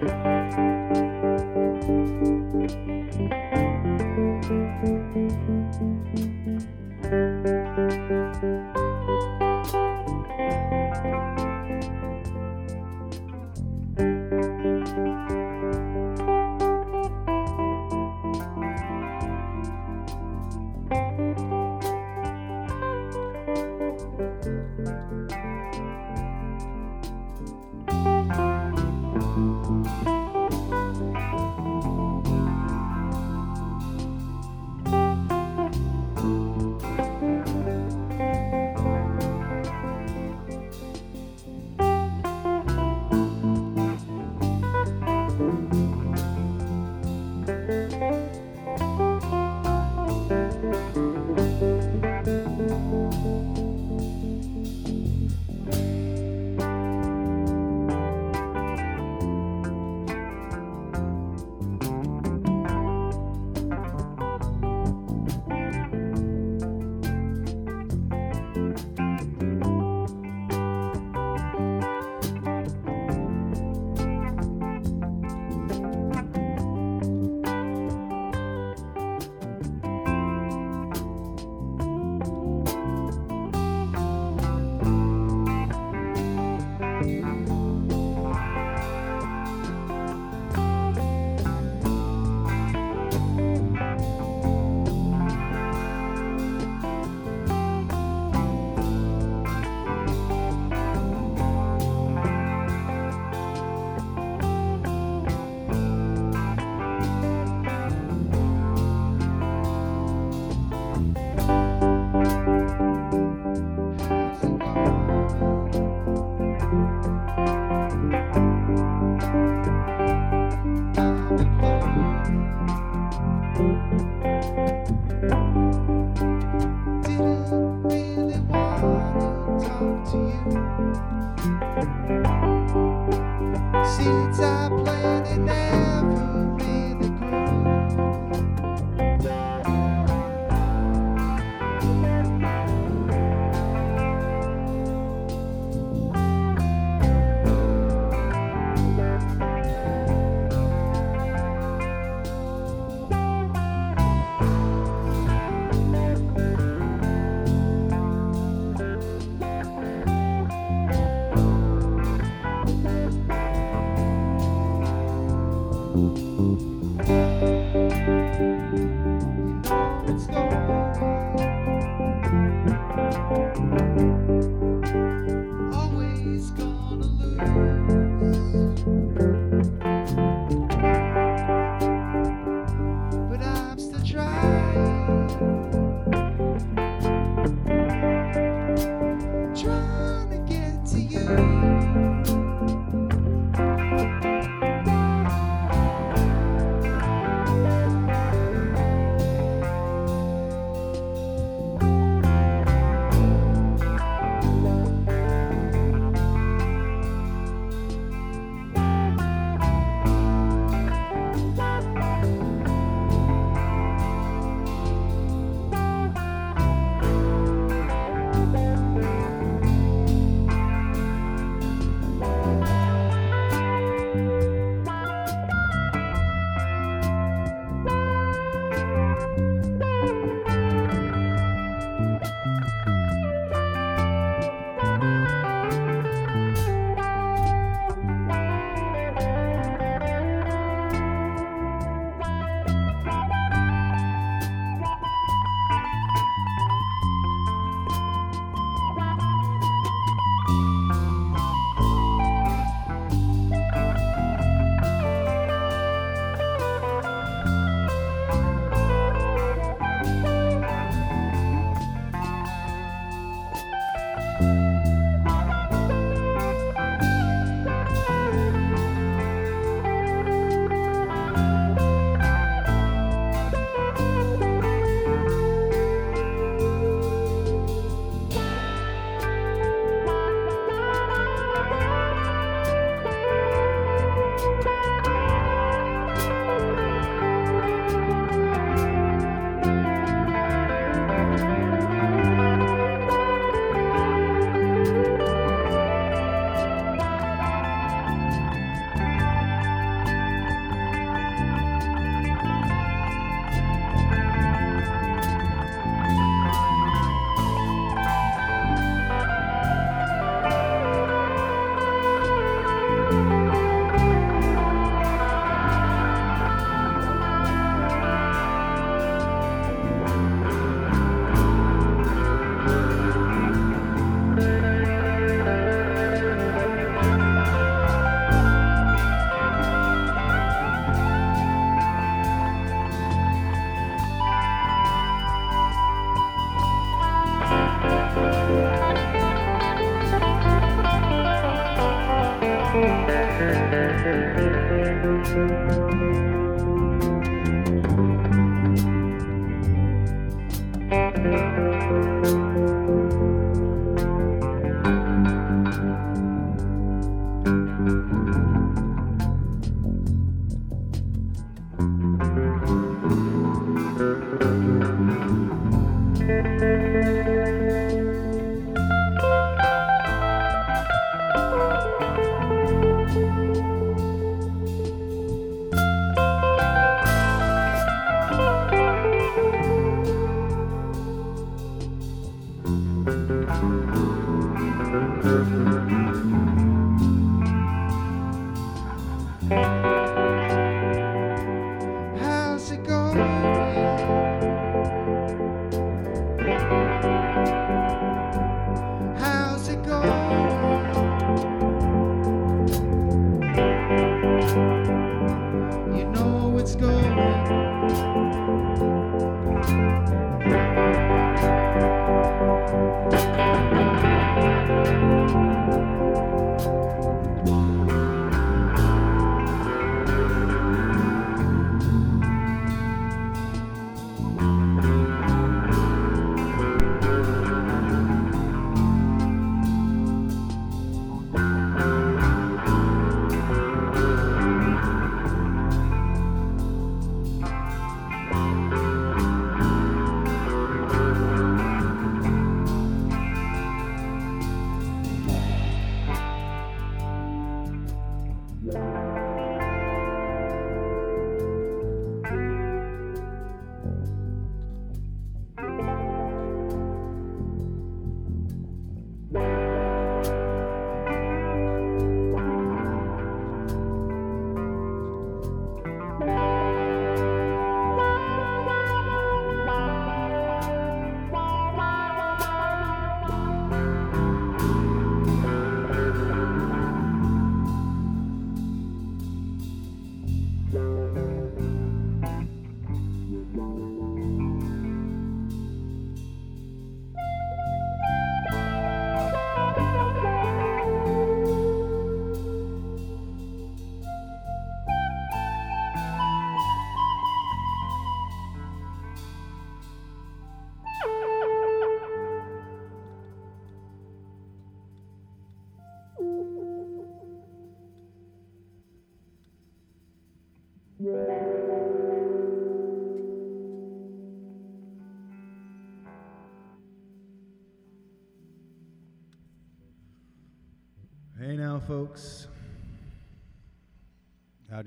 Música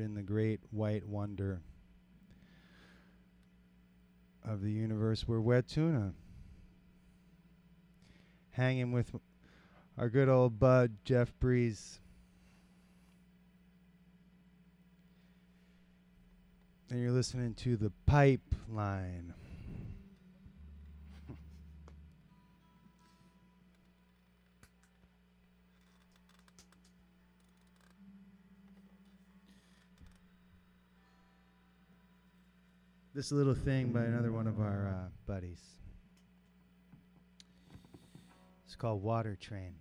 in the great white wonder of the universe, we're wet tuna. Hanging with our good old bud, Jeff Breeze. And you're listening to The Pipeline. This little thing by another one of our uh, buddies. It's called Water Train.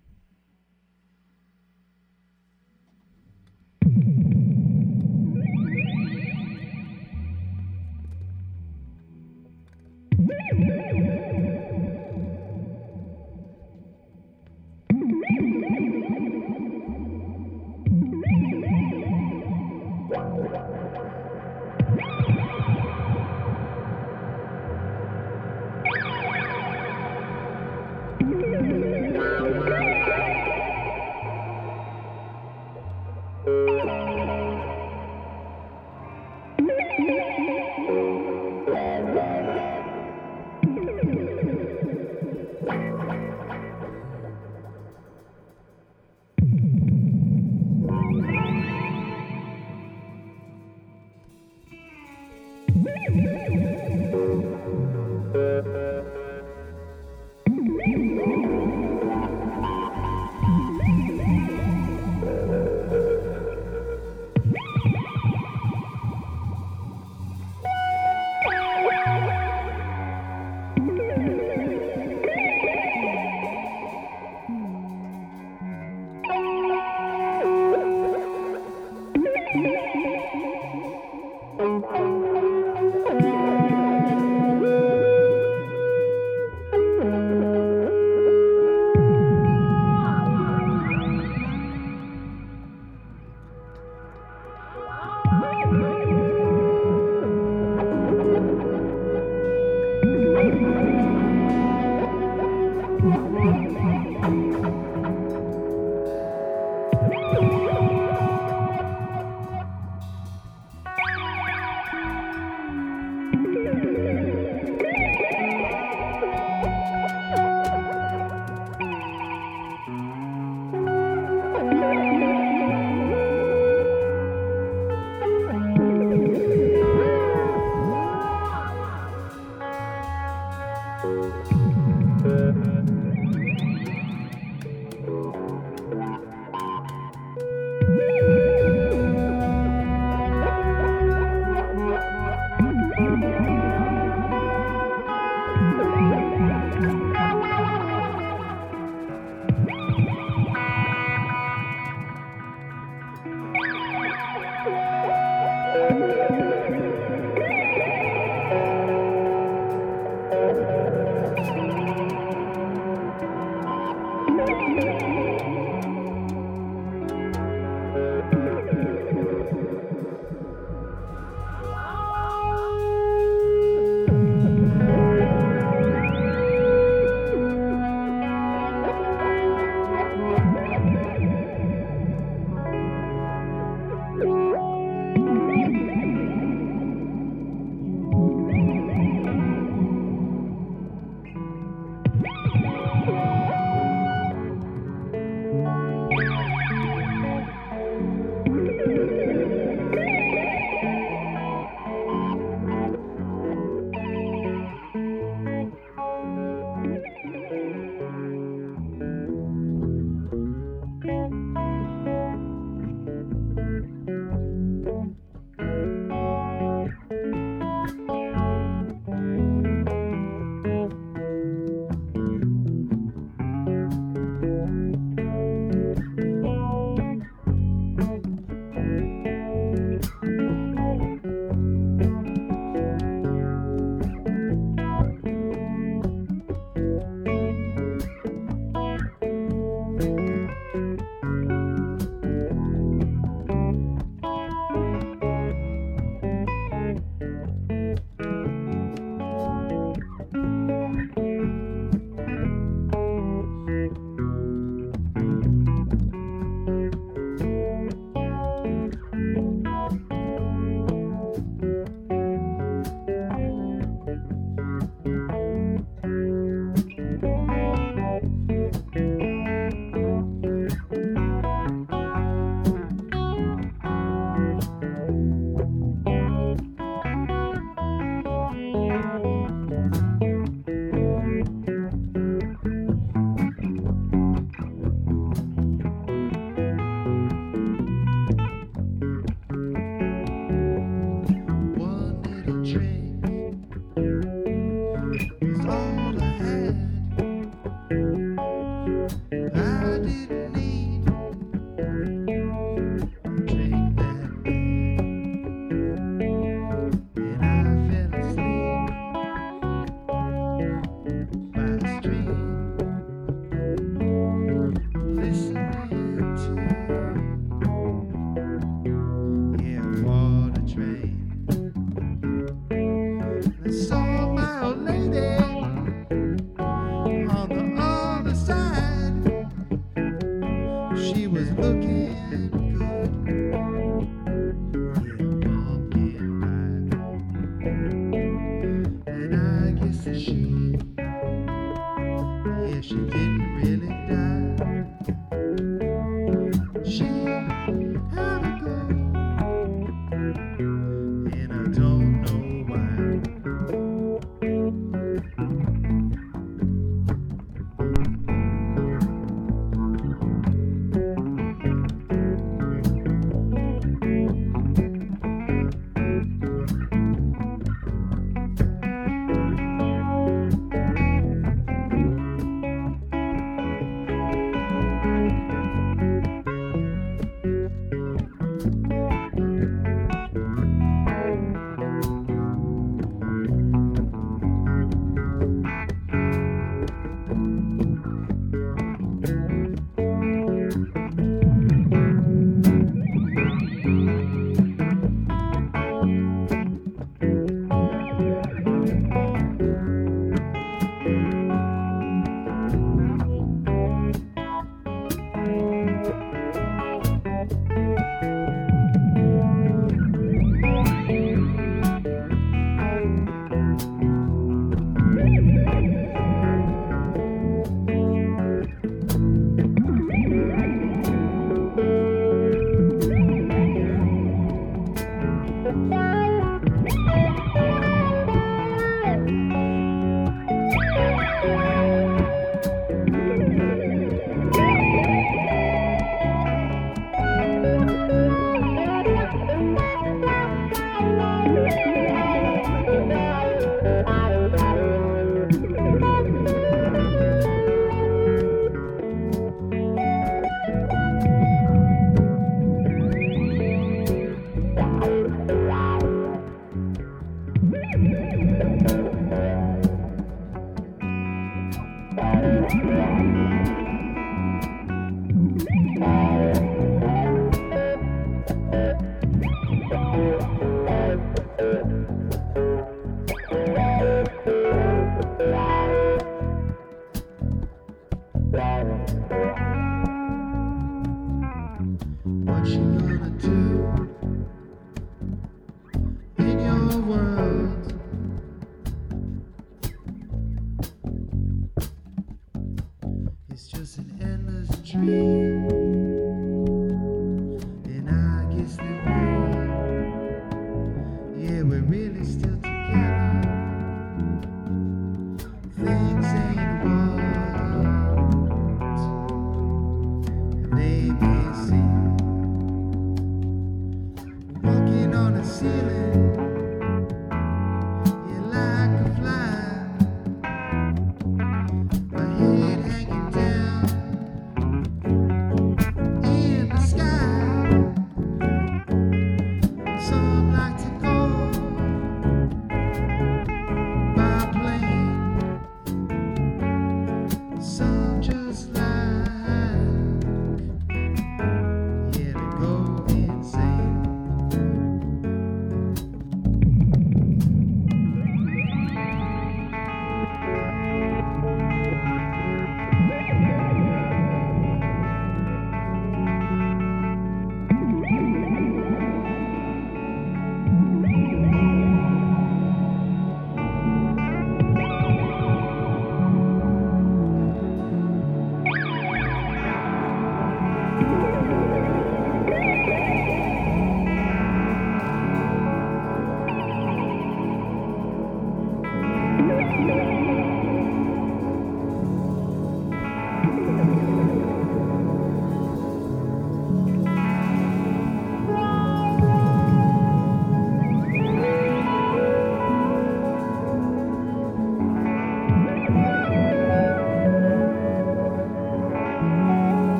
Walking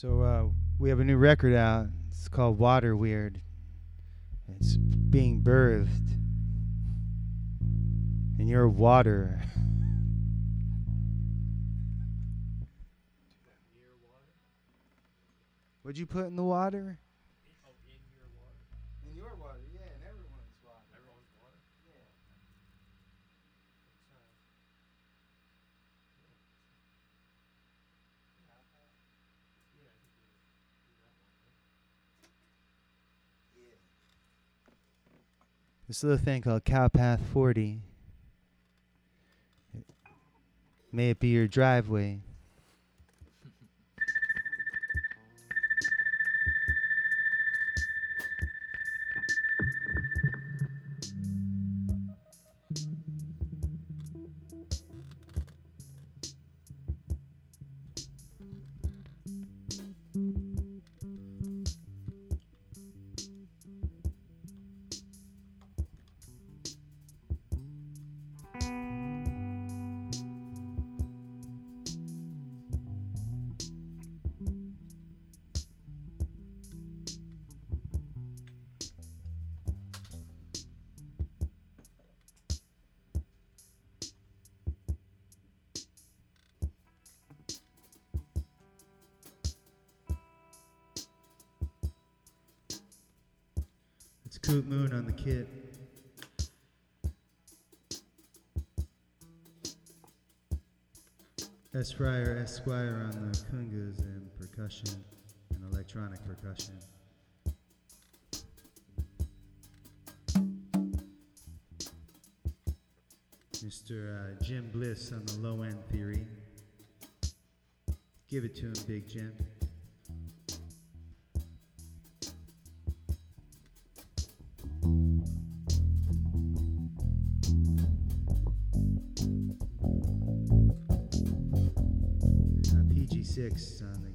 So uh, we have a new record out. It's called Water Weird. It's being birthed. And you're water. What'd you put in the water? In your water, yeah, in everyone's water. Everyone's water? Yeah. This little thing called Cowpath 40. May it be your driveway. S. Fryer Esquire on the congas and percussion and electronic percussion. Mr. Uh, Jim Bliss on the low end theory. Give it to him, Big Jim. PG6 on